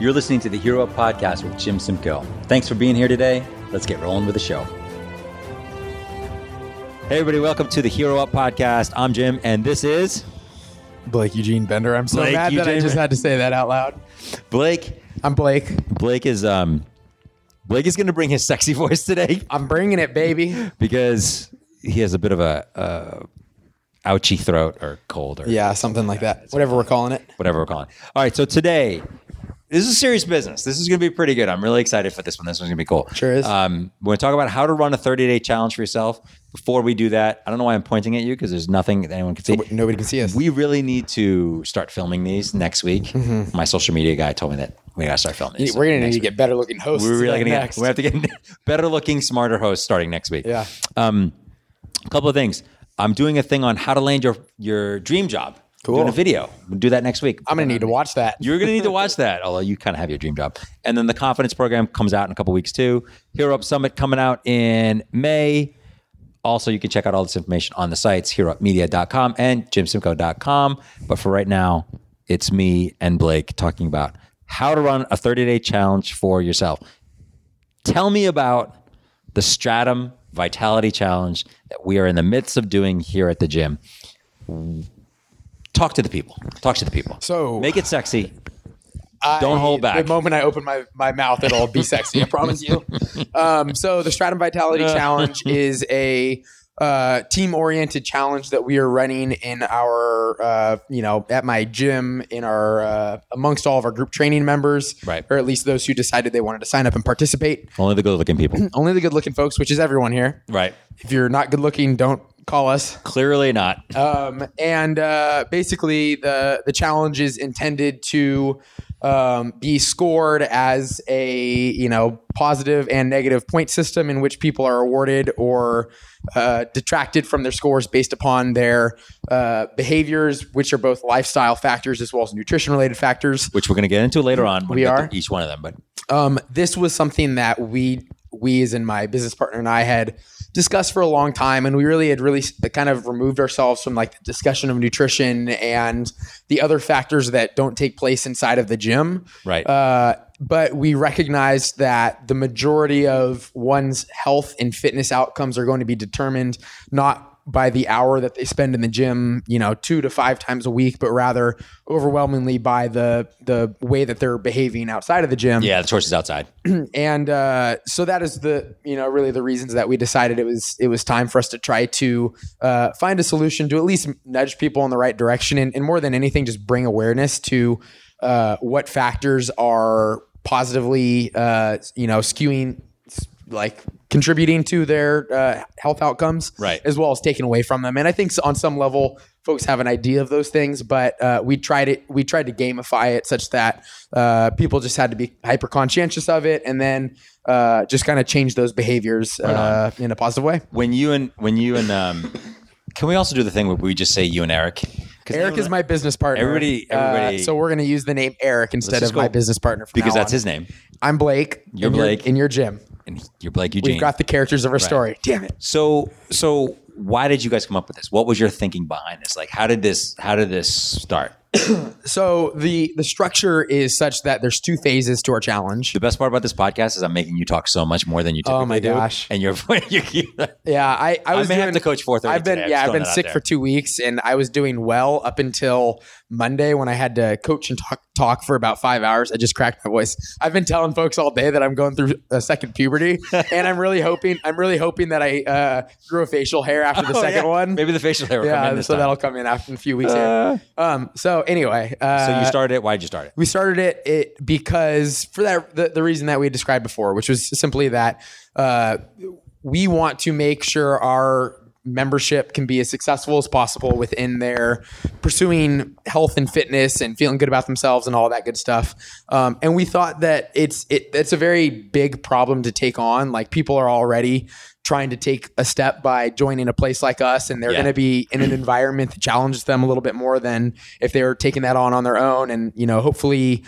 You're listening to the Hero Up Podcast with Jim Simcoe. Thanks for being here today. Let's get rolling with the show. Hey, everybody, welcome to the Hero Up Podcast. I'm Jim, and this is Blake Eugene Bender. I'm so Blake mad that I just had to say that out loud. Blake. I'm Blake. Blake is um Blake is going to bring his sexy voice today I'm bringing it, baby. because he has a bit of a uh, ouchy throat or cold or Yeah, something like that. Whatever we're calling it. whatever we're calling. it. All right, so today this is serious business. This is going to be pretty good. I'm really excited for this one. This one's going to be cool. Sure is. Um, we're going to talk about how to run a 30 day challenge for yourself. Before we do that, I don't know why I'm pointing at you because there's nothing that anyone can see. Nobody can see us. We really need to start filming these next week. My social media guy told me that we got to start filming these. we're gonna need to get better looking hosts. we're really next. get, we have to get better looking, smarter hosts starting next week. Yeah. Um, a couple of things. I'm doing a thing on how to land your your dream job. Cool. Doing a video. We'll do that next week. I'm gonna need to uh, watch that. You're going to need to watch that, although you kind of have your dream job. And then the confidence program comes out in a couple weeks too. Hero Up Summit coming out in May. Also, you can check out all this information on the sites, heroupmedia.com and jimsimcoe.com. But for right now, it's me and Blake talking about how to run a 30 day challenge for yourself. Tell me about the Stratum Vitality Challenge that we are in the midst of doing here at the gym. Talk to the people. Talk to the people. So- make it sexy. I- Don't hold back. The moment I open my, my mouth, it'll be sexy. I promise you. Um, so the Stratum Vitality Challenge is a uh, team oriented challenge that we are running in our, uh, you know, at my gym in our uh, amongst all of our group training members, Right. Or at least those who decided they wanted to sign up and participate. Only the good looking people. Only the good looking folks, which is everyone here. right. If you're not good looking, don't call us. Clearly not. Um, and uh, basically, the the challenge is intended to um, be scored as a you know positive and negative point system in which people are awarded or uh, detracted from their scores based upon their uh, behaviors, which are both lifestyle factors as well as nutrition related factors. Which we're going to get into later on. when We are? each one of them. But Um, this was something that we we as in my business partner and I had discussed for a long time, and we really had really kind of removed ourselves from like the discussion of nutrition and the other factors that don't take place inside of the gym. Right. Uh, but we recognized that the majority of one's health and fitness outcomes are going to be determined not by the hour that they spend in the gym, you know, two to five times a week, but rather overwhelmingly by the the way that they're behaving outside of the gym yeah, the choice is outside. and uh, so that is the you know really the reasons that we decided it was it was time for us to try to uh, find a solution to at least nudge people in the right direction and, and more than anything just bring awareness to uh, what factors are positively uh, you know skewing like contributing to their uh, health outcomes Right. as well as taking away from them and i think on some level folks have an idea of those things but uh, we tried it we tried to gamify it such that uh, people just had to be hyper conscientious of it and then uh, just kind of change those behaviors uh, in a positive way When you and when you and um, can we also do the thing where we just say you and Eric? eric is my business partner Everybody- everybody- uh, so we're going to use the name eric instead of my business partner because that's on. his name. i'm blake You're Blake. in your gym And you're Blake Eugene. we've got the characters of our story damn it so so why did you guys come up with this? What was your thinking behind this? Like how did this how did this start? so the the structure is such that there's two phases to our challenge The best part about this podcast is I'm making you talk so much more than you oh typically Oh my do. gosh. And you're, you Yeah, I, I was may have to coach 4:30 I've been today. Yeah, I've been sick for two weeks, and I was doing well up until Monday when I had to coach and talk talk for about five hours. I just cracked my voice. I've been telling folks all day that I'm going through a second puberty, and I'm really hoping I'm really hoping that I uh, grew a facial hair after the Oh, second yeah. one. Maybe the facial hair will come yeah, so time. that'll come in after a few weeks. here. Um, so anyway, uh, so you started it. Why did you start it? we started it, it because for that the, the reason that we described before, which was simply that uh, we want to make sure our membership can be as successful as possible within their pursuing health and fitness and feeling good about themselves and all that good stuff. Um, and we thought that it's it, it's a very big problem to take on. Like people are already trying to take a step by joining a place like us and they're Yeah. going to be in an environment that challenges them a little bit more than if they were taking that on on their own and you know hopefully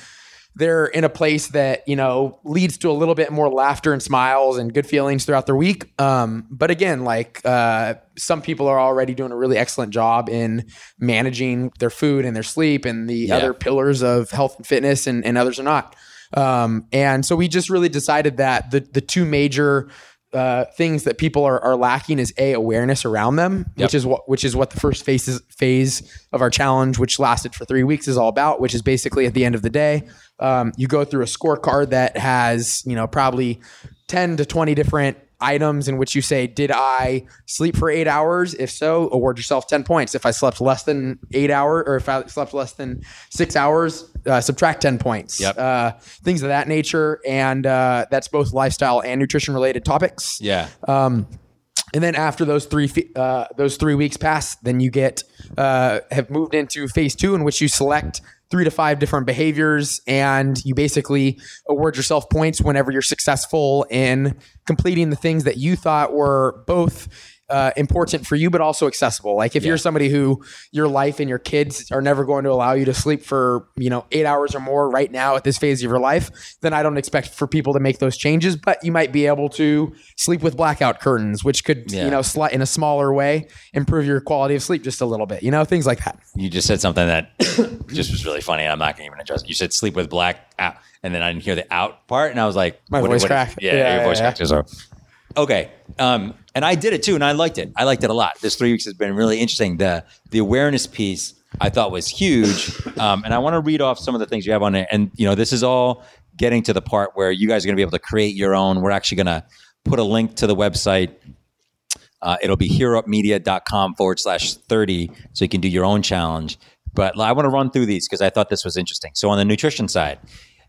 they're in a place that you know leads to a little bit more laughter and smiles and good feelings throughout their week um, but again like uh, some people are already doing a really excellent job in managing their food and their sleep and the Yeah. other pillars of health and fitness and, and others are not Um, and so we just really decided that the the two major uh, things that people are, are lacking is a awareness around them, Yep. which is what which is what the first phase phase of our challenge, which lasted for three weeks, is all about. Which is basically at the end of the day, um, you go through a scorecard that has you know probably ten to twenty different items in which you say, did I sleep for eight hours? If so, award yourself 10 points. If I slept less than eight hours or if I slept less than six hours, uh, subtract 10 points. Yep. Uh, things of that nature. And uh, that's both lifestyle and nutrition related topics. Yeah. Um, and then after those three uh, those three weeks pass, then you get uh, have moved into phase two, in which you select three to five different behaviors, and you basically award yourself points whenever you're successful in completing the things that you thought were both. Uh, important for you, but also accessible. Like if Yeah. you're somebody who your life and your kids are never going to allow you to sleep for you know eight hours or more right now at this phase of your life, then I don't expect for people to make those changes. But you might be able to sleep with blackout curtains, which could Yeah. you know sli- in a smaller way improve your quality of sleep just a little bit. You know things like that. you just said something that just was really funny. and I'm not going to even address it. You said sleep with black out, and then I didn't hear the out part, and I was like, My voice cracked. Yeah, Yeah, your voice cracked. So, okay, um, and I did it too, and I liked it. I liked it a lot. This three weeks has been really interesting. The the awareness piece I thought was huge, um, and I want to read off some of the things you have on it. And you know, this is all getting to the part where you guys are going to be able to create your own. We're actually going to put a link to the website uh, it'll be heroupmedia.com forward slash 30 so you can do your own challenge. But I want to run through these because I thought this was interesting. So on the nutrition side,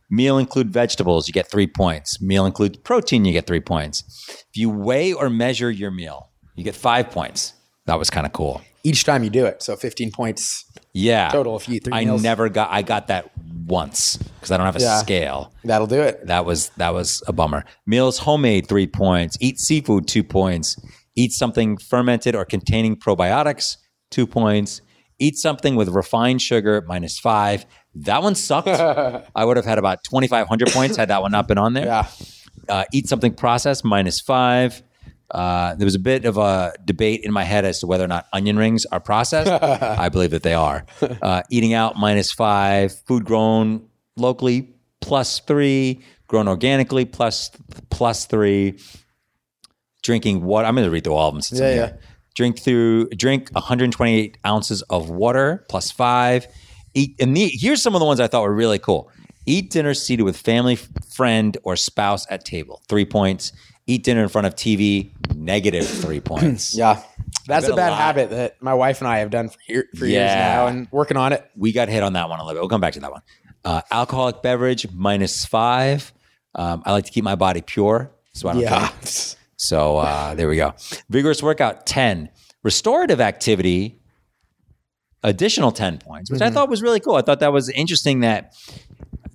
meal include vegetables, you get three points. Meal includes protein, you get three points. If you weigh or measure your meal, you get five points. That was kind of cool. Each time you do it, so 15 points Yeah. total if you eat three I meals. never got I got that once because I don't have a Yeah. scale. That'll do it. That was that was a bummer. Meals homemade three points. Eat seafood two points. Eat something fermented or containing probiotics two points. Eat something with refined sugar minus five. That one sucked. I would have had about twenty five hundred points had that one not been on there. Yeah. Uh, eat something processed minus five. Uh, there was a bit of a debate in my head as to whether or not onion rings are processed. I believe that they are. Uh, eating out minus five. Food grown locally plus three. Grown organically plus plus three. Drinking water. I'm going to read through all of them. Since I'm Yeah, here. yeah. Drink through drink 128 ounces of water plus five. Eat and the, here's some of the ones I thought were really cool. Eat dinner seated with family, friend, or spouse at table. Three points. Eat dinner in front of TV. Negative three points. Yeah. That's a bad habit that my wife and I have done for, year, for years now and working on it. We got hit on that one a little bit. We'll come back to that one. Uh, alcoholic beverage minus five. Um, I like to keep my body pure, so I don't Yeah. drink. So uh, there we go. Vigorous workout, 10. Restorative activity, additional 10 points, which I mm-hmm. thought was really cool. I thought that was interesting that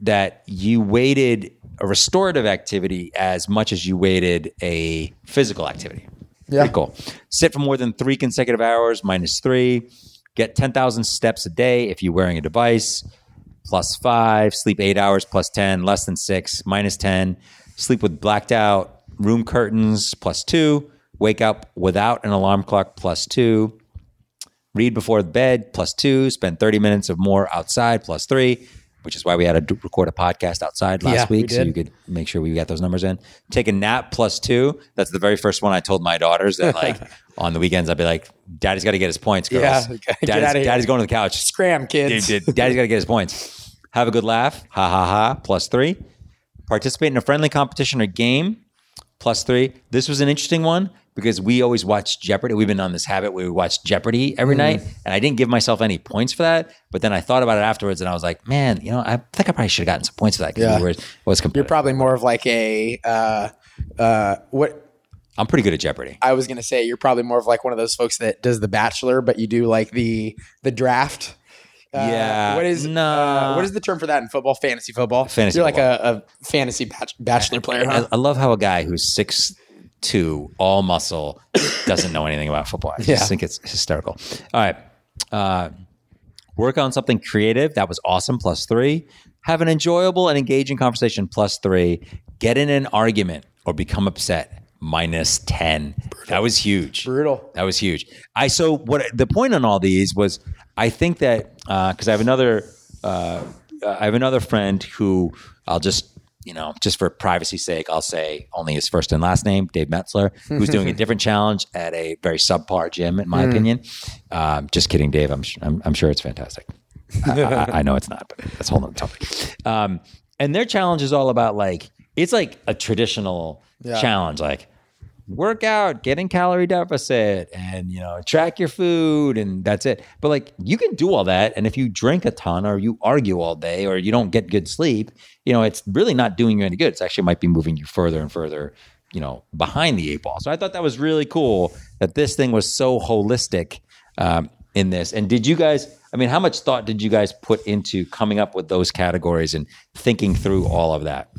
that you weighted a restorative activity as much as you weighted a physical activity. Yeah. Pretty cool. Sit for more than three consecutive hours, minus three. Get 10,000 steps a day if you're wearing a device, plus five. Sleep eight hours, plus 10. Less than six, minus 10. Sleep with blacked out room curtains, plus two. Wake up without an alarm clock, plus two. Read before bed, plus two. Spend 30 minutes of more outside, plus three, which is why we had to record a podcast outside last Yeah, we week. So you could make sure we got those numbers in. Take a nap, plus two. That's the very first one I told my daughters that, like, on the weekends, I'd be like, Daddy's got to get his points, girls. Yeah, Daddy's. Daddy's going to the couch. Scram, kids. Dude, dude, Daddy's got to get his points. Have a good laugh. Ha ha ha. Plus three. Participate in a friendly competition or game. Plus three. This was an interesting one because we always watch Jeopardy. We've been on this habit where we watch Jeopardy every Mm-hmm. night, and I didn't give myself any points for that. But then I thought about it afterwards, and I was like, man, you know, I think I probably should have gotten some points for that Yeah. we were was You're probably more of like a uh, uh, what I'm pretty good at Jeopardy. I was gonna say. You're probably more of like one of those folks that does the Bachelor, but you do like the the draft. Uh, Yeah, What is no. uh, what is the term for that in football? Fantasy football. Fantasy You're football. like a, a fantasy bach- bachelor player, huh? I, I love how a guy who's six two, all muscle, doesn't know anything about football. I Yeah. just think it's hysterical. All right. Uh, work on something creative. That was awesome. Plus three. Have an enjoyable and engaging conversation. Plus three. Get in an argument or become upset. Minus 10. That was huge. Brutal. That was huge. I so what the point on all these was I think that because I have another uh, I have another friend who I'll just you know, just for privacy's sake, I'll say only his first and last name, Dave Metzler, who's doing a different challenge at a very subpar gym, in my opinion. Um, just kidding, Dave. I'm, I'm, I'm sure it's fantastic. I, I, I know it's not, but that's a whole other topic. Um, and their challenge is all about like, it's like a traditional Yeah. challenge, like work out, get in calorie deficit, and you know, track your food, and that's it. But like, you can do all that, and if you drink a ton, or you argue all day, or you don't get good sleep, you know, it's really not doing you any good. It's actually might be moving you further and further, you know, behind the eight ball. So I thought that was really cool that this thing was so holistic um, in this. And did you guys? I mean, how much thought did you guys put into coming up with those categories and thinking through all of that?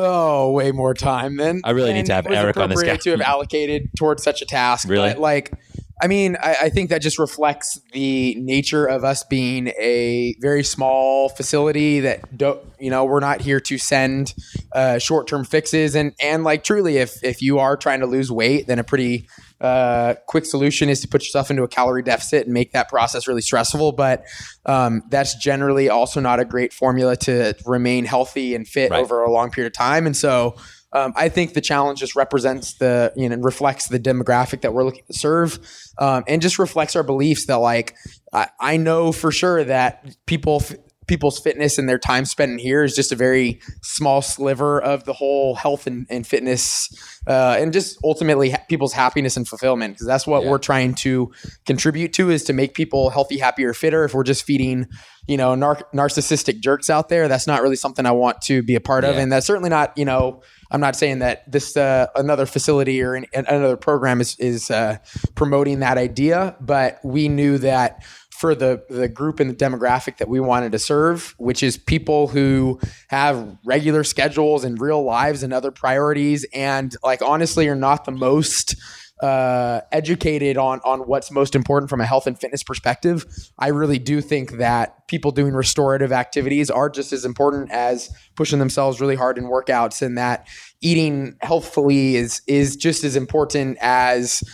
Oh, way more time than I really need to have Eric on this guy. to have allocated towards such a task. Really? But, like, I mean, I, I think that just reflects the nature of us being a very small facility that don't, you know, we're not here to send uh, short-term fixes. And and like truly, if if you are trying to lose weight, then a pretty uh, quick solution is to put yourself into a calorie deficit and make that process really stressful. But um, that's generally also not a great formula to remain healthy and fit Right. over a long period of time. And so um, I think the challenge just represents the, you know, reflects the demographic that we're looking to serve um, and just reflects our beliefs that like, I, I know for sure that people, f- people's fitness and their time spent in here is just a very small sliver of the whole health and, and fitness uh, and just ultimately ha- people's happiness and fulfillment because that's what Yeah. we're trying to contribute to is to make people healthy happier fitter. If we're just feeding you know nar- narcissistic jerks out there that's not really something i want to be a part of. And that's certainly not you know i'm not saying that this uh, another facility or an, another program is is uh, promoting that idea but we knew that for the the group and the demographic that we wanted to serve, which is people who have regular schedules and real lives and other priorities, and like honestly are not the most uh, educated on on what's most important from a health and fitness perspective. I really do think that people doing restorative activities are just as important as pushing themselves really hard in workouts, and that eating healthfully is is just as important as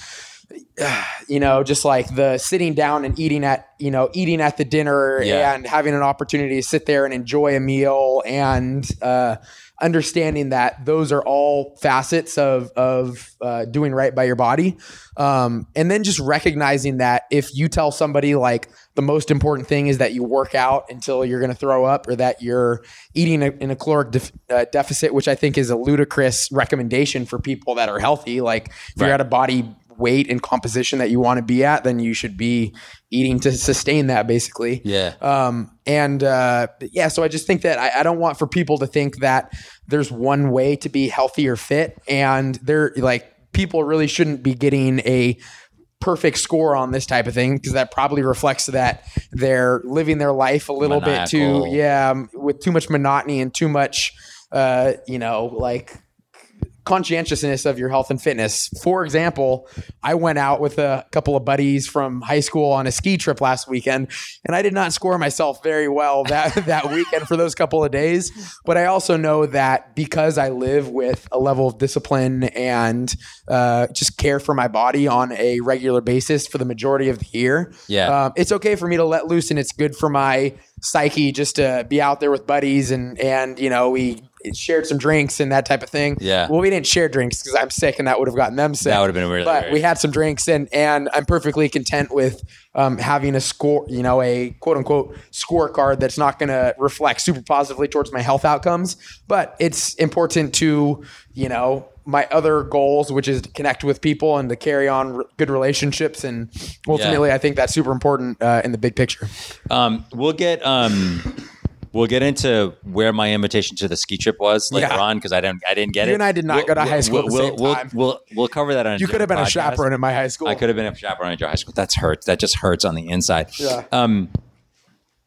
you know, just like the sitting down and eating at, you know, eating at the dinner Yeah. and having an opportunity to sit there and enjoy a meal and uh, understanding that those are all facets of of uh, doing right by your body, um, and then just recognizing that if you tell somebody like the most important thing is that you work out until you're going to throw up, or that you're eating a, in a caloric def- uh, deficit, which I think is a ludicrous recommendation for people that are healthy. Like if Right. you're at a body weight and composition that you want to be at, then you should be eating to sustain that basically. Yeah. Um, and uh, yeah, so I just think that I, I don't want for people to think that there's one way to be healthy or fit, and they're like people really shouldn't be getting a perfect score on this type of thing because that probably reflects that they're living their life a little bit too yeah with too much monotony and too much uh, you know like conscientiousness of your health and fitness. For example, I went out with a couple of buddies from high school on a ski trip last weekend, and I did not score myself very well that that weekend for those couple of days. But I also know that because I live with a level of discipline and uh, just care for my body on a regular basis for the majority of the year, Yeah. um, it's okay for me to let loose, and it's good for my psyche just to be out there with buddies and and you know we shared some drinks and that type of thing. Yeah. Well, we didn't share drinks because I'm sick, and that would have gotten them sick. That would have been really But weird. we had some drinks, and and I'm perfectly content with um, having a score, you know, a quote unquote scorecard that's not going to reflect super positively towards my health outcomes. But it's important to, you know, my other goals, which is to connect with people and to carry on r- good relationships, and ultimately, I think that's super important uh, in the big picture. Um, we'll get um, we'll get into where my invitation to the ski trip was later Yeah. on because I didn't I didn't get it. You and I did not We'll- go to high school at the we'll, same we'll, time. We'll, we'll cover that on. You could have been a chaperone at my high school. I could have been a chaperone at your high school. That's hurts. That just hurts on the inside. Yeah. Um,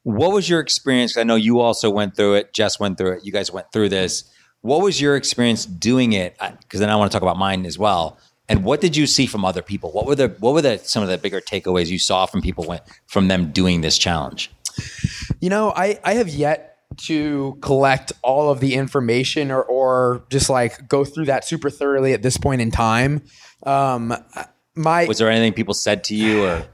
what was your experience? I know you also went through it. Jess went through it. You guys went through this. What was your experience doing it? Because then I want to talk about mine as well. And what did you see from other people? What were the what were the some of the bigger takeaways you saw from people when, from them doing this challenge? You know, I, I have yet to collect all of the information or, or just like go through that super thoroughly at this point in time. Um, my Was there anything people said to you or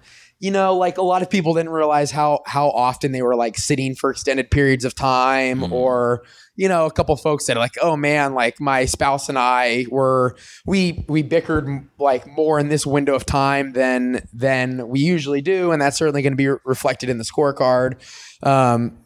you know, like a lot of people didn't realize how how often they were like sitting for extended periods of time, Mhm. or you know, a couple folks said like, "Oh man, like my spouse and I were we we bickered like more in this window of time than than we usually do, and that's certainly going to be re- reflected in the scorecard." Um,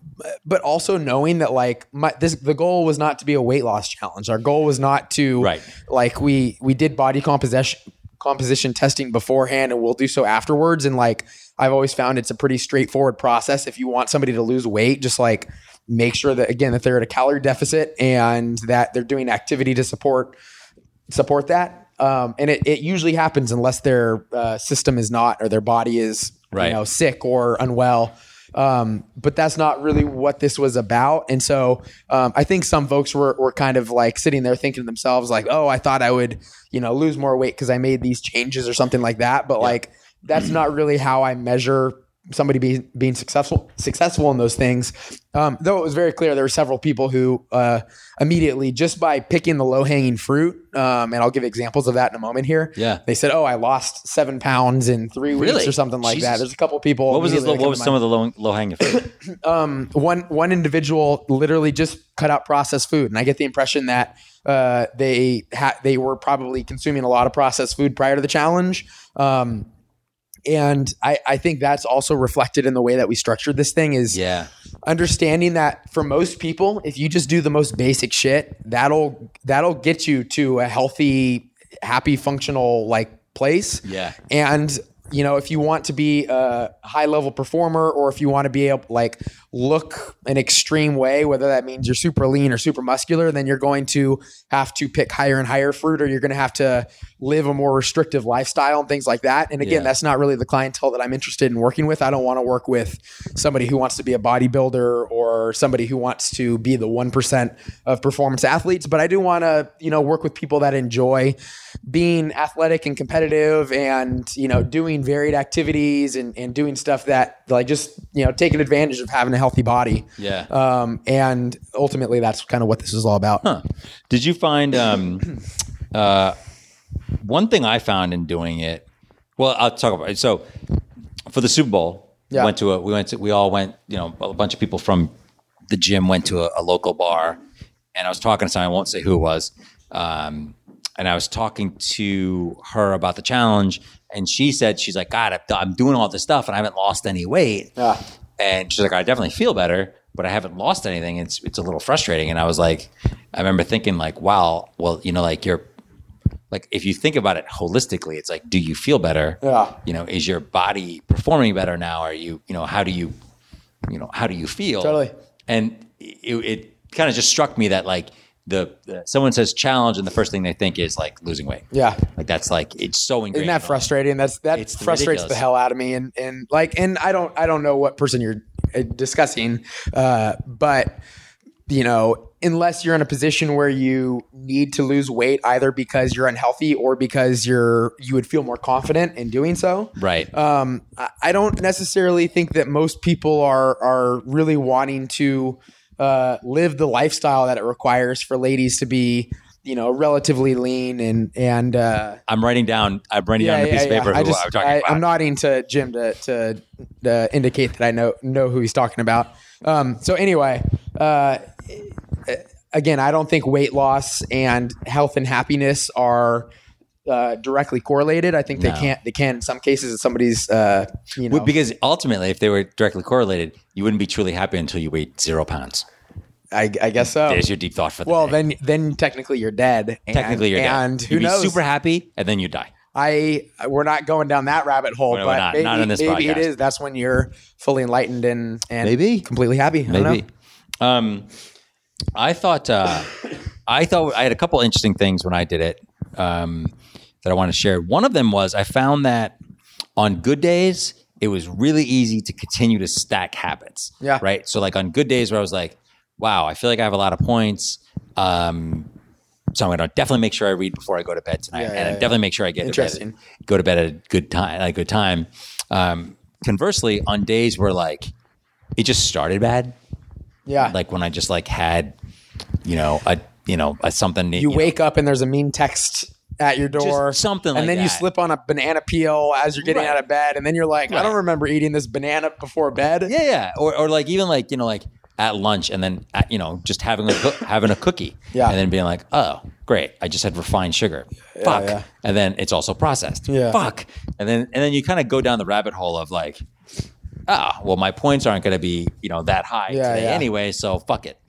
but also knowing that like my this the goal was not to be a weight loss challenge. Our goal was not to Right. like we we did body composition composition testing beforehand and we'll do so afterwards. And like I've always found it's a pretty straightforward process. If you want somebody to lose weight just like make sure that again that they're at a calorie deficit and that they're doing activity to support support that. Um, and it, it usually happens unless their uh, system is not or their body is Right. you know sick or unwell um, but that's not really what this was about. And so um, i think some folks were, were kind of like sitting there thinking to themselves like oh i thought i would you know lose more weight because i made these changes or something like that. But like that's not really how i measure somebody be, being successful successful in those things um, though it was very clear there were several people who uh, immediately just by picking the low hanging fruit um, and i'll give examples of that in a moment here Yeah. they said, "Oh, I lost seven pounds in three weeks or something like that." There's a couple people. What was what was some of the low low hanging fruit? um one one individual literally just cut out processed food, and I get the impression that uh, they had they were probably consuming a lot of processed food prior to the challenge. Um, and I, I think that's also reflected in the way that we structured this thing is yeah. understanding that for most people if you just do the most basic shit that'll that'll get you to a healthy happy functional like place Yeah. and you know if you want to be a high level performer or if you want to be able like look an extreme way whether that means you're super lean or super muscular then you're going to have to pick higher and higher fruit or you're going to have to live a more restrictive lifestyle and things like that and again Yeah. that's not really the clientele that i'm interested in working with i don't want to work with somebody who wants to be a bodybuilder or somebody who wants to be the 1% of performance athletes but i do want to you know work with people that enjoy being athletic and competitive and you know doing varied activities and, and doing stuff that like just you know taking advantage of having a healthy body Yeah. um, and ultimately that's kind of what this is all about Huh. Did you find um, uh, one thing I found in doing it? Well, I'll talk about it. So for the Super Bowl, Yeah. we went to a we went to we all went. You know, a bunch of people from the gym went to a, a local bar, and I was talking to someone. I won't say who it was. Um, and I was talking to her about the challenge, and she said she's like, God, I'm- I'm doing all this stuff, and I haven't lost any weight. Yeah. And she's like, I definitely feel better, but I haven't lost anything. It's it's a little frustrating. And I was like, I remember thinking like, wow, well, you know, like you're like if you think about it holistically, it's like, do you feel better? Yeah. You know, is your body performing better now? Are you, you know, how do you, you know, how do you feel? Totally. And it, it kind of just struck me that like the, the someone says challenge, and the first thing they think is like losing weight. yeah Like that's like it's so ingrained. Isn't that frustrating? That's that It's frustrates ridiculous. the hell out of me. And and like and I don't I don't know what person you're uh, discussing, uh, but you know, unless you're in a position where you need to lose weight, either because you're unhealthy or because you're you would feel more confident in doing so. Right. Um, I don't necessarily think that most people are are really wanting to uh, live the lifestyle that it requires for ladies to be, you know, relatively lean and and uh, I'm writing down. I'm writing down a piece of paper. I who just, I'm talking I, about. I'm nodding to Jim to to uh, indicate that I know know who he's talking about. Um, so anyway, uh, again, I don't think weight loss and health and happiness are uh, directly correlated. I think No. they can't. They can in some cases. If somebody's, uh, you know, Well, because ultimately, if they were directly correlated, you wouldn't be truly happy until you weighed zero pounds. I, I guess so. There's your deep thought for the well, day. then then technically you're dead. And, technically you're dead. and who You'd be knows? super happy, and then you die. I we're not going down that rabbit hole, we're but not. maybe, Not in this maybe it is. That's when you're fully enlightened and and Maybe. completely happy. I don't Maybe. know. Um, I thought uh, I thought I had a couple interesting things when I did it um, that I want to share. One of them was I found that on good days it was really easy to continue to stack habits. Yeah. Right. So like on good days where I was like, wow, I feel like I have a lot of points. Um, so I'm going to definitely make sure I read before I go to bed tonight, Yeah, and yeah, definitely make sure I get to bed, Interesting. go to bed at a good time. At a good time. Um, conversely, on days where like it just started bad, Yeah. like when I just like had, you know, a you know a something. you know- wake up and there's a mean text at your door, Just something like and then you slip on a banana peel as you're getting Right. out of bed, and then you're like, I Right. don't remember eating this banana before bed. Yeah, yeah. Or, or like even like you know like at lunch and then at, you know just having a coo- having a cookie. Yeah. And then being like, oh great, I just had refined sugar. Fuck. yeah. And then it's also processed. Yeah. Fuck. And then and then you kind of go down the rabbit hole of like, ah, well my points aren't going to be you know that high Yeah, today yeah. anyway, so fuck it.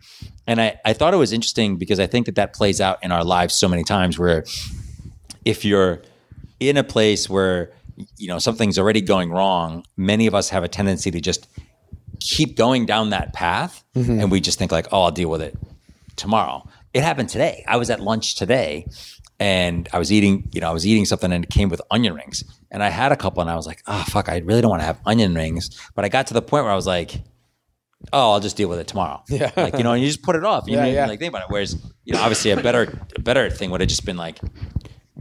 And I, I thought it was interesting because I think that that plays out in our lives so many times where if you're in a place where you know something's already going wrong, many of us have a tendency to just keep going down that path, mm-hmm. and we just think like, "Oh, I'll deal with it tomorrow." It happened today. I was at lunch today, and I was eating, you know, I was eating something, and it came with onion rings, and I had a couple, and I was like, "Oh, fuck, I really don't want to have onion rings," but I got to the point where I was like. Oh, I'll just deal with it tomorrow. Yeah. like you know, and you just put it off. You Yeah, didn't yeah. like think about it. Whereas, you know, obviously a better, a better thing would have just been like,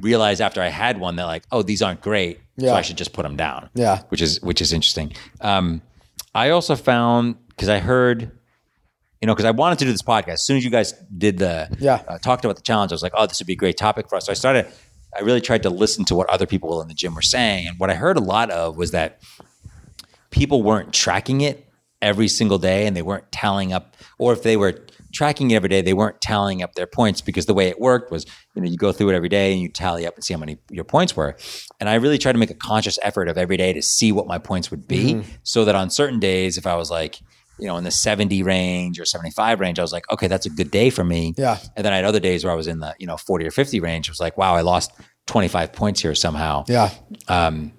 realize after I had one that like, oh, these aren't great, so I should just put them down. Yeah. which is which is interesting. Um, I also found because I heard, you know, because I wanted to do this podcast. As soon as you guys did the Yeah. uh, talked about the challenge, I was like, oh, this would be a great topic for us. So I started. I really tried to listen to what other people in the gym were saying, and what I heard a lot of was that people weren't tracking it every single day and they weren't tallying up or if they were tracking it every day they weren't tallying up their points because the way it worked was you know you go through it every day and you tally up and see how many your points were. And i really tried to make a conscious effort of every day to see what my points would be so that on certain days if i was like you know in the 70 range or 75 range i was like okay that's a good day for me. Yeah. and then i had other days where i was in the you know 40 or 50 range. It was like wow i lost 25 points here somehow. Yeah. Um,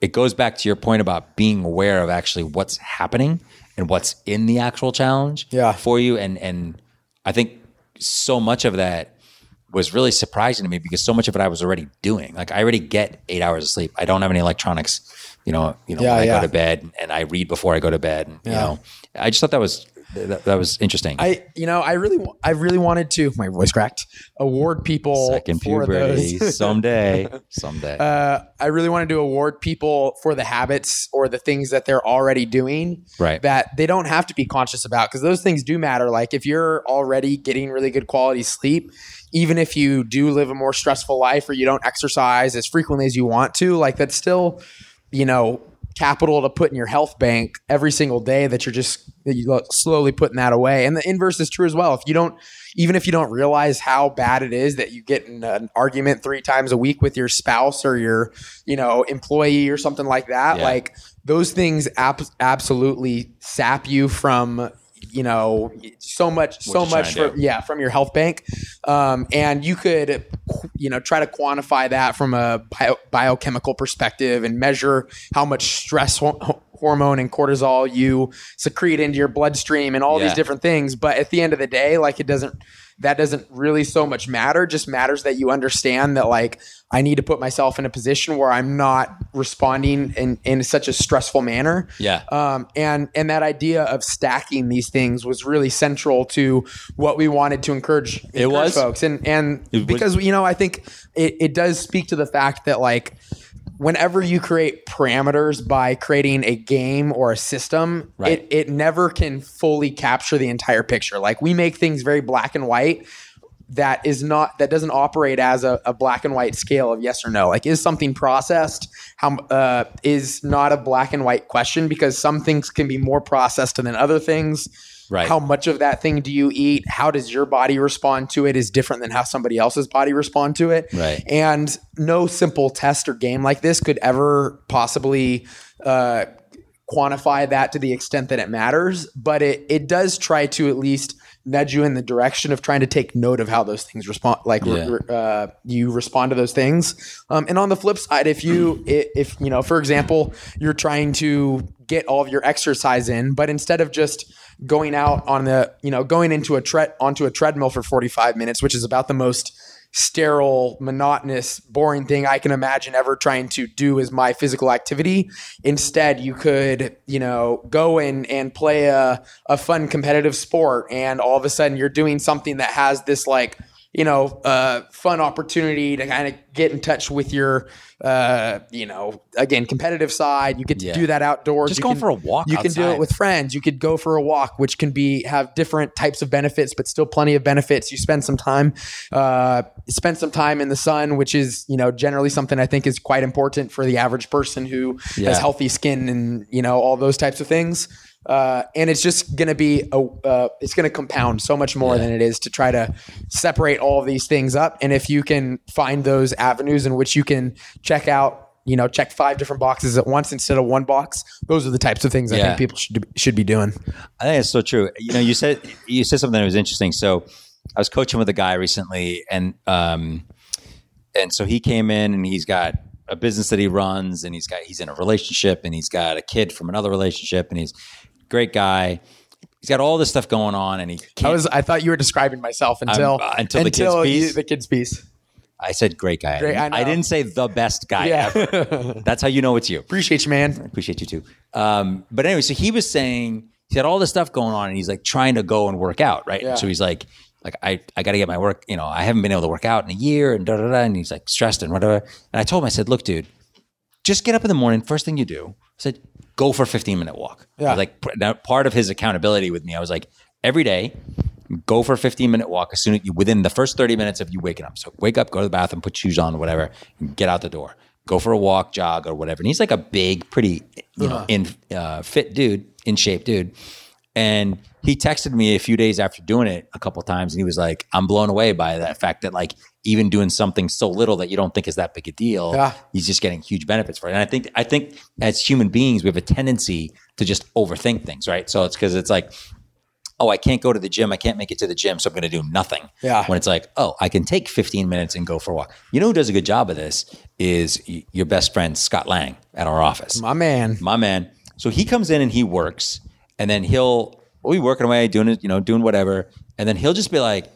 it goes back to your point about being aware of actually what's happening and what's in the actual challenge Yeah. for you and and I think so much of that was really surprising to me because so much of it I was already doing. Like I already get 8 hours of sleep. I don't have any electronics, you know, you know, Yeah, when I yeah. go to bed and I read before I go to bed, and, you know. I just thought that was that, that was interesting. I, you know, I really, I really wanted to. My voice cracked. Award people Second for puberty someday, someday. uh, I really wanted to award people for the habits or the things that they're already doing Right. that they don't have to be conscious about because those things do matter. Like if you're already getting really good quality sleep, even if you do live a more stressful life or you don't exercise as frequently as you want to, like that's still, you know, capital to put in your health bank every single day that you're just that you slowly putting that away. And the inverse is true as well. If you don't even if you don't realize how bad it is that you get in an argument three times a week with your spouse or your, you know, employee or something like that, Yeah. like those things ab- absolutely sap you from you know so much so much from, yeah from your health bank. Um, and you could you know try to quantify that from a bio, biochemical perspective and measure how much stress ho- hormone and cortisol you secrete into your bloodstream and all Yeah. these different things but at the end of the day like it doesn't that doesn't really so much matter It just matters that you understand that like i need to put myself in a position where i'm not responding in in such a stressful manner yeah. um, and and that idea of stacking these things was really central to what we wanted to encourage, encourage was? folks and and It was- because you know I think it, it does speak to the fact that like whenever you create parameters by creating a game or a system Right. it it never can fully capture the entire picture. Like we make things very black and white that is not that doesn't operate as a, a black and white scale of yes or no. Like is something processed? How uh, is not a black and white question because some things can be more processed than other things Right. how much of that thing do you eat how does your body respond to it is different than how somebody else's body respond to it Right. and no simple test or game like this could ever possibly uh, quantify that to the extent that it matters, but it it does try to at least nudge you in the direction of trying to take note of how those things respond, like Yeah. re- uh, you respond to those things. Um, and on the flip side, if you if you know, for example, you're trying to get all of your exercise in, but instead of just going out on the you know going into a tread onto a treadmill for 45 minutes, which is about the most sterile, monotonous, boring thing I can imagine ever trying to do as my physical activity. Instead, you could, you know, go in and play a, a fun competitive sport, and all of a sudden you're doing something that has this like you know, uh, fun opportunity to kind of get in touch with your, uh, you know, again, competitive side. You get to Yeah. do that outdoors. Just You going can- for a walk You can do it with friends. You could go for a walk, which can be have different types of benefits, but still plenty of benefits. You spend some time, uh, spend some time in the sun, which is you know generally something I think is quite important for the average person who Yeah. has healthy skin and you know all those types of things. Uh, and it's just going to be a, uh, it's going to compound so much more Yeah. than it is to try to separate all of these things up. And if you can find those avenues in which you can check out, you know, check five different boxes at once instead of one box, those are the types of things I think people should should be doing. I think it's so true. You know, you said you said something that was interesting. So I was coaching with a guy recently, and um, and so he came in and he's got a business that he runs, and he's got he's in a relationship, and he's got a kid from another relationship, and he's great guy. He's got all this stuff going on, and he I was I thought you were describing myself until uh, until the kids' you- piece? the kids piece. I said great guy. Great, I know. didn't say the best guy ever. That's how you know it's you. appreciate you, man. appreciate you too. Um, but anyway, so he was saying he had all this stuff going on, and he's like trying to go and work out, right? Yeah. So he's like, like I, I got to get my work. You know, I haven't been able to work out in a year, and da da da. And he's like stressed and whatever. And I told him, I said, look, dude, just get up in the morning. First thing you do, I said, go for a 15 minute walk. Yeah. like part of his accountability with me. I was like, every day, go for a 15 minute walk as soon as you within the first 30 minutes of you waking up. So wake up, go to the bathroom, put shoes on, whatever, get out the door. Go for a walk, jog, or whatever. And he's like a big, pretty, you know, in uh, fit dude, in shape dude. And he texted me a few days after doing it a couple times, and he was like, "I'm blown away by that fact that like even doing something so little that you don't think is that big a deal, Yeah. he's just getting huge benefits for it." And I think I think as human beings, we have a tendency to just overthink things, right? So it's because it's like, oh, I can't go to the gym, I can't make it to the gym, so I'm going to do nothing. Yeah. When it's like, oh, I can take 15 minutes and go for a walk. You know who does a good job of this is your best friend Scott Lang at our office My man. my man. So he comes in and he works, and then he'll be working away, doing it, you know, doing whatever, and then he'll just be like,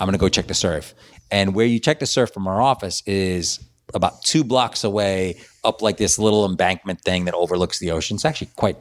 "I'm gonna go check the surf." And where you check the surf from our office is about two blocks away, up like this little embankment thing that overlooks the ocean. It's actually quite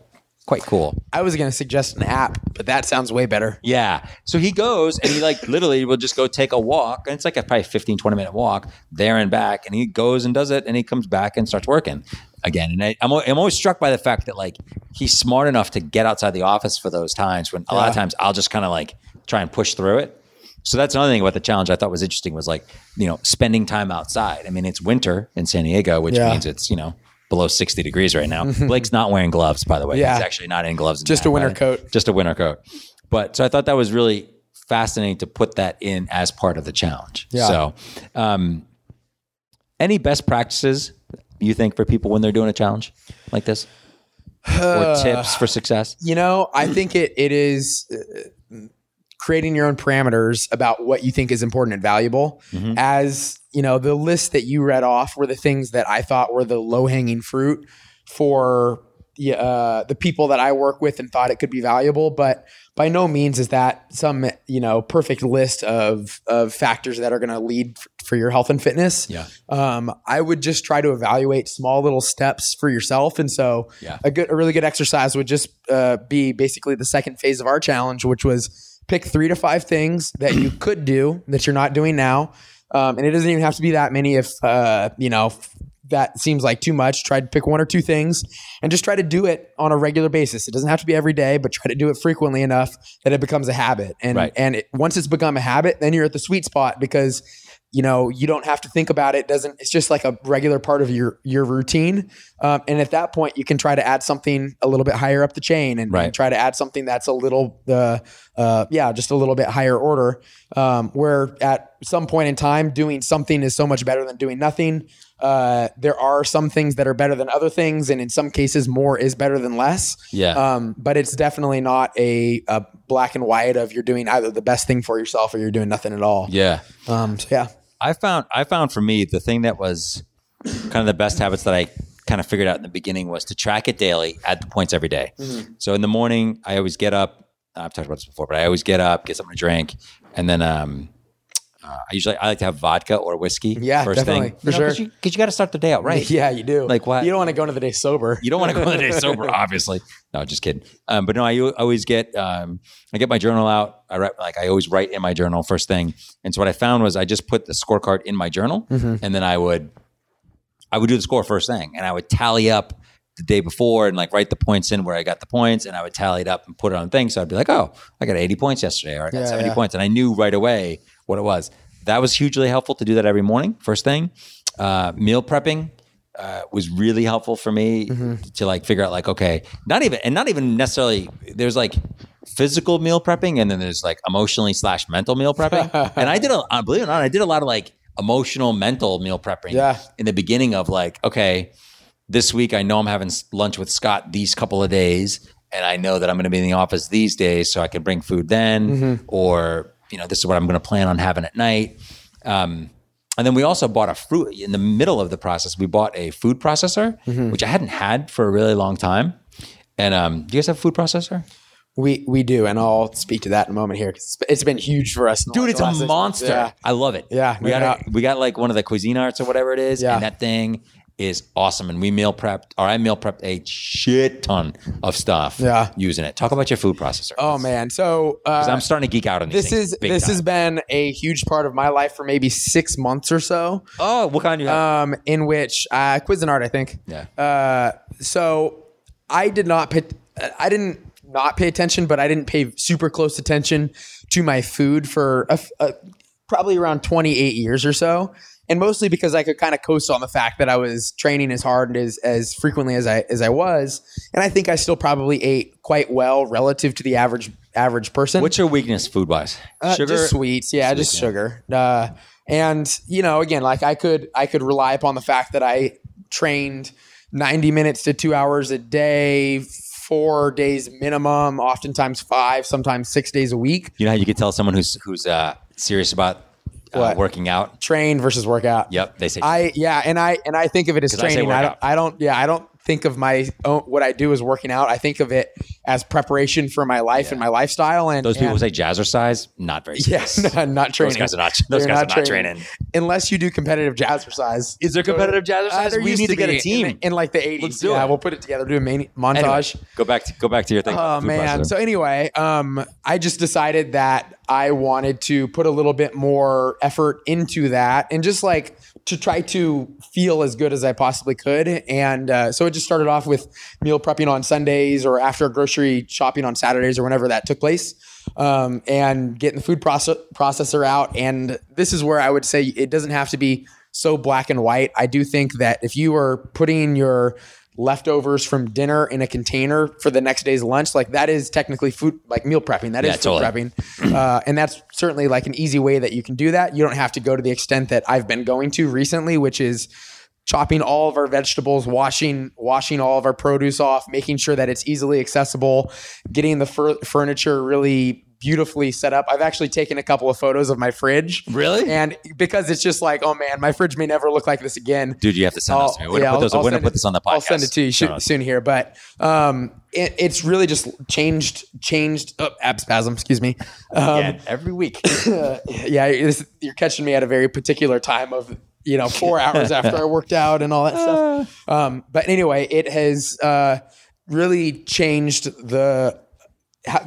quite cool. I was going to suggest an app, but that sounds way better. Yeah. So he goes and he like literally will just go take a walk. And it's like a probably 15, 20 minute walk there and back. And he goes and does it and he comes back and starts working again. And I, I'm, I'm always struck by the fact that like he's smart enough to get outside the office for those times when a lot of times I'll just kind of like try and push through it. So that's another thing about the challenge I thought was interesting was like, you know, spending time outside. I mean, it's winter in San Diego, which Yeah. means it's, you know, below 60 degrees right now. Blake's not wearing gloves, by the way. Yeah. He's actually not in gloves. Just that, a winter right? coat. Just a winter coat. But so I thought that was really fascinating to put that in as part of the challenge. Yeah. So, um, any best practices you think for people when they're doing a challenge like this, or tips for success? You know, I think it it is uh, creating your own parameters about what you think is important and valuable. Mm-hmm. As you know, the list that you read off were the things that I thought were the low hanging fruit for uh, the people that I work with and thought it could be valuable. But by no means is that some you know perfect list of of factors that are going to lead f- for your health and fitness. Yeah. Um, I would just try to evaluate small little steps for yourself, and so Yeah. a good, a really good exercise would just uh, be basically the second phase of our challenge, which was pick three to five things that you could do that you're not doing now, um, and it doesn't even have to be that many. If uh, you know that seems like too much, try to pick one or two things and just try to do it on a regular basis. It doesn't have to be every day, but try to do it frequently enough that it becomes a habit. And Right. and it, once it's become a habit, then you're at the sweet spot because you know you don't have to think about it. Doesn't it's just like a regular part of your your routine? Um, and at that point, you can try to add something a little bit higher up the chain and, Right. and try to add something that's a little uh, uh, yeah, just a little bit higher order. Um, where at some point in time, doing something is so much better than doing nothing. Uh, there are some things that are better than other things, and in some cases, more is better than less. Yeah. Um, but it's definitely not a, a black and white of you're doing either the best thing for yourself or you're doing nothing at all. Yeah. Um, so yeah. I found I found for me the thing that was kind of the best habits that I kind of figured out in the beginning was to track it daily, add the points every day. So in the morning, I always get up. I've talked about this before, but I always get up, get something to drink, and then um, Uh, I usually I like to have vodka or whiskey. Yeah, first definitely, thing for sure. Because you, 'cause you got to start the day out right. Yeah, you do. Like what- You don't want to go into the day sober. You don't want to go into the day sober, obviously. No, just kidding. Um, but no, I always get um, I get my journal out. I write like I always write in my journal first thing. And so what I found was I just put the scorecard in my journal, Mm-hmm. and then I would I would do the score first thing, and I would tally up the day before and like write the points in where I got the points, and I would tally it up and put it on things. So I'd be like, oh, I got 80 points yesterday, or I got Yeah, 70 yeah. points, and I knew right away what it was. That was hugely helpful to do that every morning, first thing. Uh, meal prepping uh, was really helpful for me Mm-hmm. to like figure out like okay, not even and not even necessarily. There's like physical meal prepping, and then there's like emotionally slash mental meal prepping. and I did a uh, believe it or not, I did a lot of like emotional mental meal prepping. Yeah. In the beginning of like okay, this week I know I'm having lunch with Scott these couple of days, and I know that I'm going to be in the office these days, so I can bring food then, Mm-hmm. or you know, this is what I'm going to plan on having at night. Um, and then we also bought a fruit in the middle of the process. We bought a food processor, Mm-hmm. which I hadn't had for a really long time. And um, do you guys have a food processor? We we do, and I'll speak to that in a moment here because it's been huge for us. Dude, it's a monster. Yeah. I love it. Yeah, we no got it. We got like one of the Cuisinarts or whatever it is, Yeah. and that thing is awesome. And we meal prepped, or I meal prepped a shit ton of stuff. Yeah. using it. Talk about your food processor. Oh man, so uh, I'm starting to geek out on these this is this time. has been a huge part of my life for maybe six months or so. oh, what kind you have? Um, in which uh, Cuisinart, I think. Yeah. Uh, so I did not pay. I didn't not pay attention, but I didn't pay super close attention to my food for a a- probably around 28 years or so. And mostly because I could kind of coast on the fact that I was training as hard and as, as frequently as I as I was, and I think I still probably ate quite well relative to the average average person. What's your weakness food wise? Uh, just sweets, yeah, just yeah. sugar. Uh, and you know, again, like I could, I could rely upon the fact that I trained ninety minutes to two hours a day, four days minimum, oftentimes five, sometimes six days a week. You know how you could tell someone who's who's uh, serious about uh, working out? Train versus workout. Yep, they say. I yeah, and I and I think of it as training. I, don't. I don't. Yeah, I don't think of my own, what I do as working out. I think of it as preparation for my life and my lifestyle. And those people and, say jazzercise, not very Yes, serious. not training. Those guys are not. Those They're guys are not training. Unless you do competitive jazzercise. Is there competitive Uh, jazzercise? there we need to, get a team. in, in like the 80s. Let's do yeah, it. we'll put it together, do a main Anyway, montage. go back to go back to your thing. Oh man. processor. So anyway, um, I just decided that I wanted to put a little bit more effort into that and just like to try to feel as good as I possibly could. And uh, so it just started off with meal prepping on Sundays or after grocery shopping on Saturdays or whenever that took place. Um, and getting the food process- processor out. And this is where I would say it doesn't have to be so black and white. I do think that if you are putting your leftovers from dinner in a container for the next day's lunch, like that is technically food, like meal prepping. That is Yeah, food totally. prepping. Uh, and that's certainly like an easy way that you can do that. You don't have to go to the extent that I've been going to recently, which is chopping all of our vegetables, washing washing all of our produce off, making sure that it's easily accessible, getting the fur- furniture really beautifully set up. I've actually taken a couple of photos of my fridge. Really? And because it's just like, oh man, my fridge may never look like this again. dude, you have to send this. to me. We're gonna yeah, put those. I'll- We're gonna put send this on the podcast. I'll send it to you soon, soon here, but um, it, it's really just changed, changed. Oh, ab spasm, excuse me. Um, Yeah, every week. yeah, you're catching me at a very particular time of you know four hours after I worked out and all that stuff. Um, but anyway, it has uh, really changed the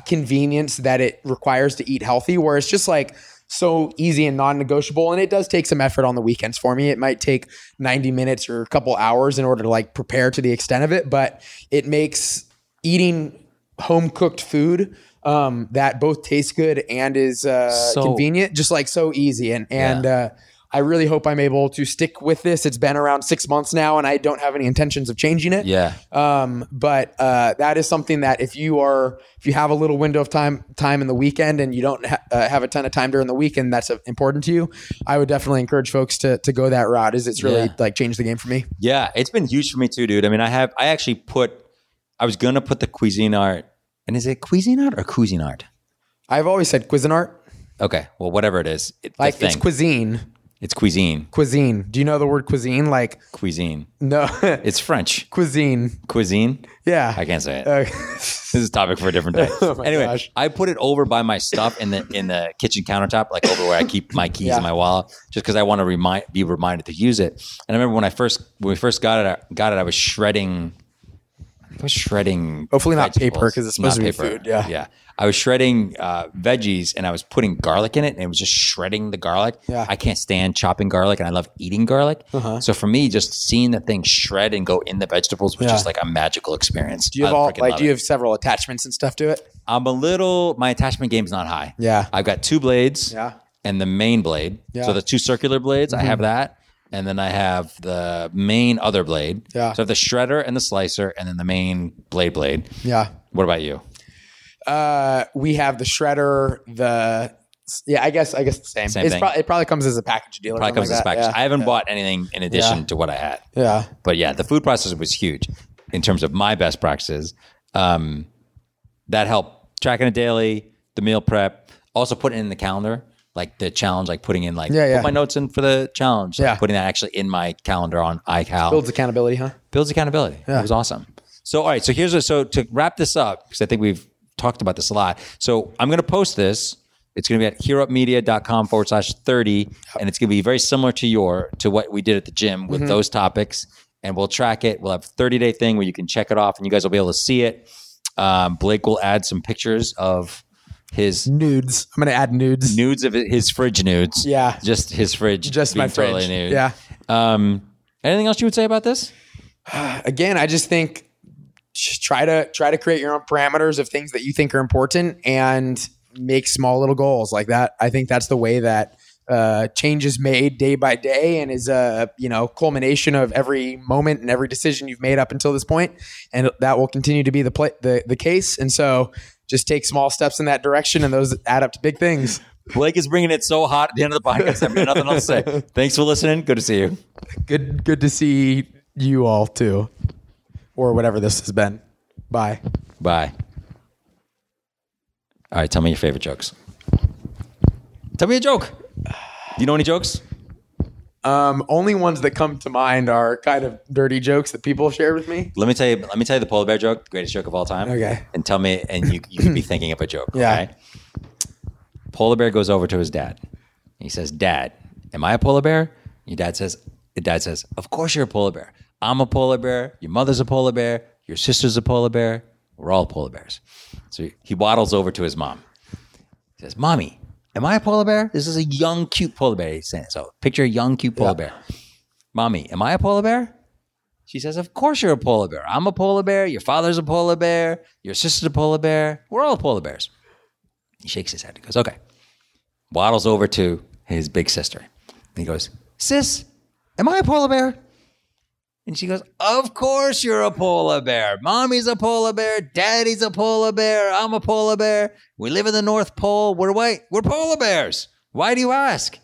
convenience that it requires to eat healthy. Where it's just like so easy and non-negotiable, and it does take some effort on the weekends for me. It might take 90 minutes or a couple hours in order to like prepare to the extent of it, but it makes eating home cooked food um, that both tastes good and is uh, So- convenient, just like so easy. And and uh, I really hope I'm able to stick with this. It's been around six months now, and I don't have any intentions of changing it. Yeah. Um, but uh, that is something that if you are if you have a little window of time time in the weekend and you don't ha- uh, have a ton of time during the weekend that's uh, important to you, I would definitely encourage folks to to go that route. Is it's really Yeah. like changed the game for me. Yeah, it's been huge for me too, dude. I mean, I have I actually put I was gonna put the cuisine art, and is it cuisine art or cuisine art? I've always said cuisine art. Okay, well, whatever it is, it, like it's cuisine. It's cuisine. Cuisine. Do you know the word cuisine? Like Cuisine. no, It's French. cuisine. Cuisine. Yeah. I can't say it. Uh, This is a topic for a different day. Oh anyway, gosh. I put it over by my stuff in the in the kitchen countertop, like over where I keep my keys Yeah. and my wallet, just because I want to remind be reminded to use it. And I remember when I first when we first got it, I got it. I was shredding. I was shredding. Hopefully not paper, because it's supposed Not to be food, yeah. yeah. I was shredding uh, veggies and I was putting garlic in it, and it was just shredding the garlic. Yeah. I can't stand chopping garlic, and I love eating garlic. Uh-huh. So for me, just seeing the thing shred and go in the vegetables was Yeah. just like a magical experience. do you have I all like? Do you it. have several attachments and stuff to it? I'm a little. My attachment game's not high. Yeah. I've got two blades. Yeah. And the main blade. Yeah. Mm-hmm. So the two circular blades, I have that, and then I have the main other blade. Yeah. So I have the shredder and the slicer, and then the main blade blade. Yeah. What about you? Uh, we have the shredder. The yeah, I guess I guess the same. Same prob- it probably comes as a package deal. Probably comes something as like package. that. I haven't yeah. bought anything in addition Yeah. to what I had. Yeah. But yeah, the food processor was huge in terms of my best practices. Um, that helped tracking it daily, the meal prep, also putting it in the calendar, like the challenge, like putting in like Yeah, yeah. put my notes in for the challenge, like Yeah. putting that actually in my calendar on iCal Builds accountability, huh? builds accountability. Yeah. It was awesome. So all right, so here's a, so to wrap this up because I think we've talked about this a lot. So I'm going to post this. It's going to be at heroupmedia.com forward slash 30. And it's going to be very similar to your, to what we did at the gym with those topics. And we'll track it. We'll have a 30 day thing where you can check it off and you guys will be able to see it. Um, Blake will add some pictures of his Nudes. I'm gonna add nudes. nudes of his fridge nudes. Yeah. Just his fridge. Just my being totally fridge. nude. Yeah. Um, anything else you would say about this? Again, I just think try to try to create your own parameters of things that you think are important and make small little goals like that. I think that's the way that uh, change is made day by day and is a you know culmination of every moment and every decision you've made up until this point, and that will continue to be the play, the the case. And so, just take small steps in that direction, and those add up to big things. Blake is bringing it so hot at the end of the podcast. I've got nothing else to say. Thanks for listening. Good to see you. Good good to see you all too, or whatever this has been. Bye. Bye. All right, tell me your favorite jokes. Tell me a joke. Do you know any jokes? Um, only ones that come to mind are kind of dirty jokes that people have shared with me. Let me tell you. Let me tell you the polar bear joke, greatest joke of all time. Okay. And tell me, and you you can be thinking of a joke. Yeah. Okay. Polar bear goes over to his dad. He says, "Dad, am I a polar bear?" Your dad says, "Your dad says, of course you're a polar bear. I'm a polar bear. Your mother's a polar bear. Your sister's a polar bear. We're all polar bears." So he waddles over to his mom. He says, "Mommy, am I a polar bear? This is a young, cute polar bear." He's saying, "So picture a young, cute polar bear." Mommy, am I a polar bear? She says, Of course you're a polar bear. I'm a polar bear. Your father's a polar bear. Your sister's a polar bear. We're all polar bears. He shakes his head. He goes, Okay. Waddles over to his big sister. And he goes, Sis, am I a polar bear? And she goes, Of course you're a polar bear. Mommy's a polar bear. Daddy's a polar bear. I'm a polar bear. We live in the North Pole. We're white. We're polar bears. Why do you ask? And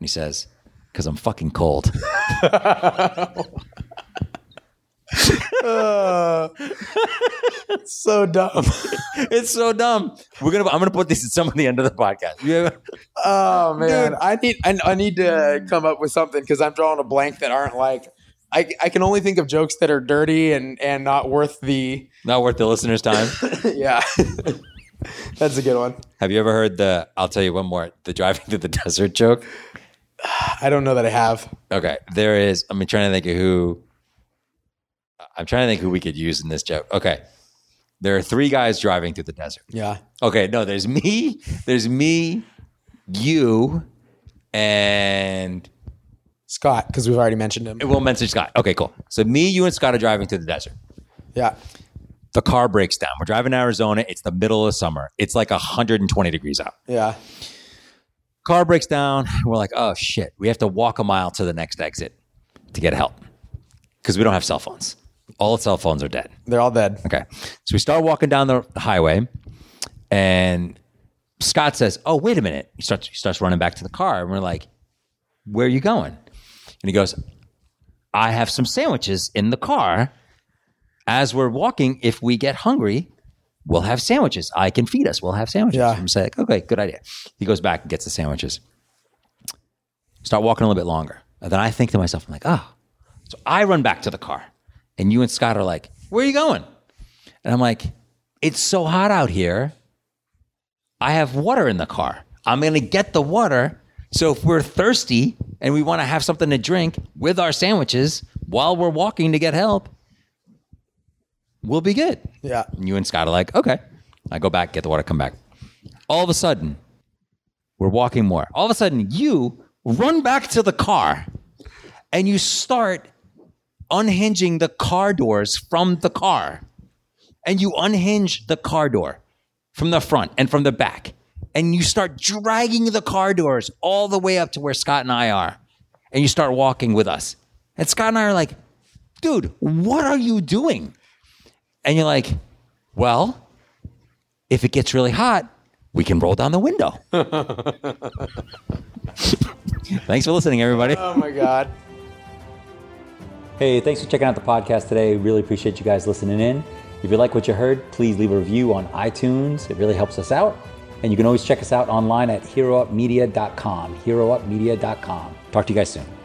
he says, Because I'm fucking cold. So dumb. it's so dumb. We're gonna. I'm gonna put this at some of the end of the podcast. Yeah. oh man, Dude. I need I, I need to come up with something because I'm drawing a blank that aren't like. I, I can only think of jokes that are dirty and and not worth the Not worth the listener's time. yeah. That's a good one. Have you ever heard the? I'll tell you one more. The driving through the desert joke. I don't know that I have. Okay, there is. I'm trying to think of who. I'm trying to think who we could use in this joke. Okay, there are three guys driving through the desert. Yeah. Okay, no, there's me. There's me, you, and Scott, because we've already mentioned him. we'll mention Scott. Okay, cool. So me, you, and Scott are driving through the desert. Yeah. the car breaks down. We're driving to Arizona. It's the middle of summer. It's like 120 degrees out. Yeah. Car breaks down. We're like, oh shit. We have to walk a mile to the next exit to get help because we don't have cell phones. All cell phones are dead. They're all dead. Okay. So we start walking down the the highway and Scott says, oh, wait a minute. He starts, he starts running back to the car. And we're like, where are you going? And he goes, I have some sandwiches in the car. As we're walking, if we get hungry, we'll have sandwiches. I can feed us. We'll have sandwiches. Yeah. I'm saying, okay, good idea. He goes back and gets the sandwiches. Start walking a little bit longer. And then I think to myself, I'm like, oh. So I run back to the car. And you and Scott are like, where are you going? And I'm like, it's so hot out here. I have water in the car. I'm going to get the water. So if we're thirsty and we want to have something to drink with our sandwiches while we're walking to get help, we'll be good. Yeah. And you and Scott are like, okay. I go back, get the water, come back. All of a sudden, we're walking more. All of a sudden, you run back to the car and you start unhinging the car doors from the car. And you unhinge the car door from the front and from the back. And you start dragging the car doors all the way up to where Scott and I are. And you start walking with us. And Scott and I are like, dude, what are you doing? And you're like, well, if it gets really hot, we can roll down the window. Thanks for listening, everybody. Oh my God. Hey, thanks for checking out the podcast today. Really appreciate you guys listening in. If you like what you heard, please leave a review on iTunes. It really helps us out. And you can always check us out online at heroupmedia.com. Heroupmedia.com. Talk to you guys soon.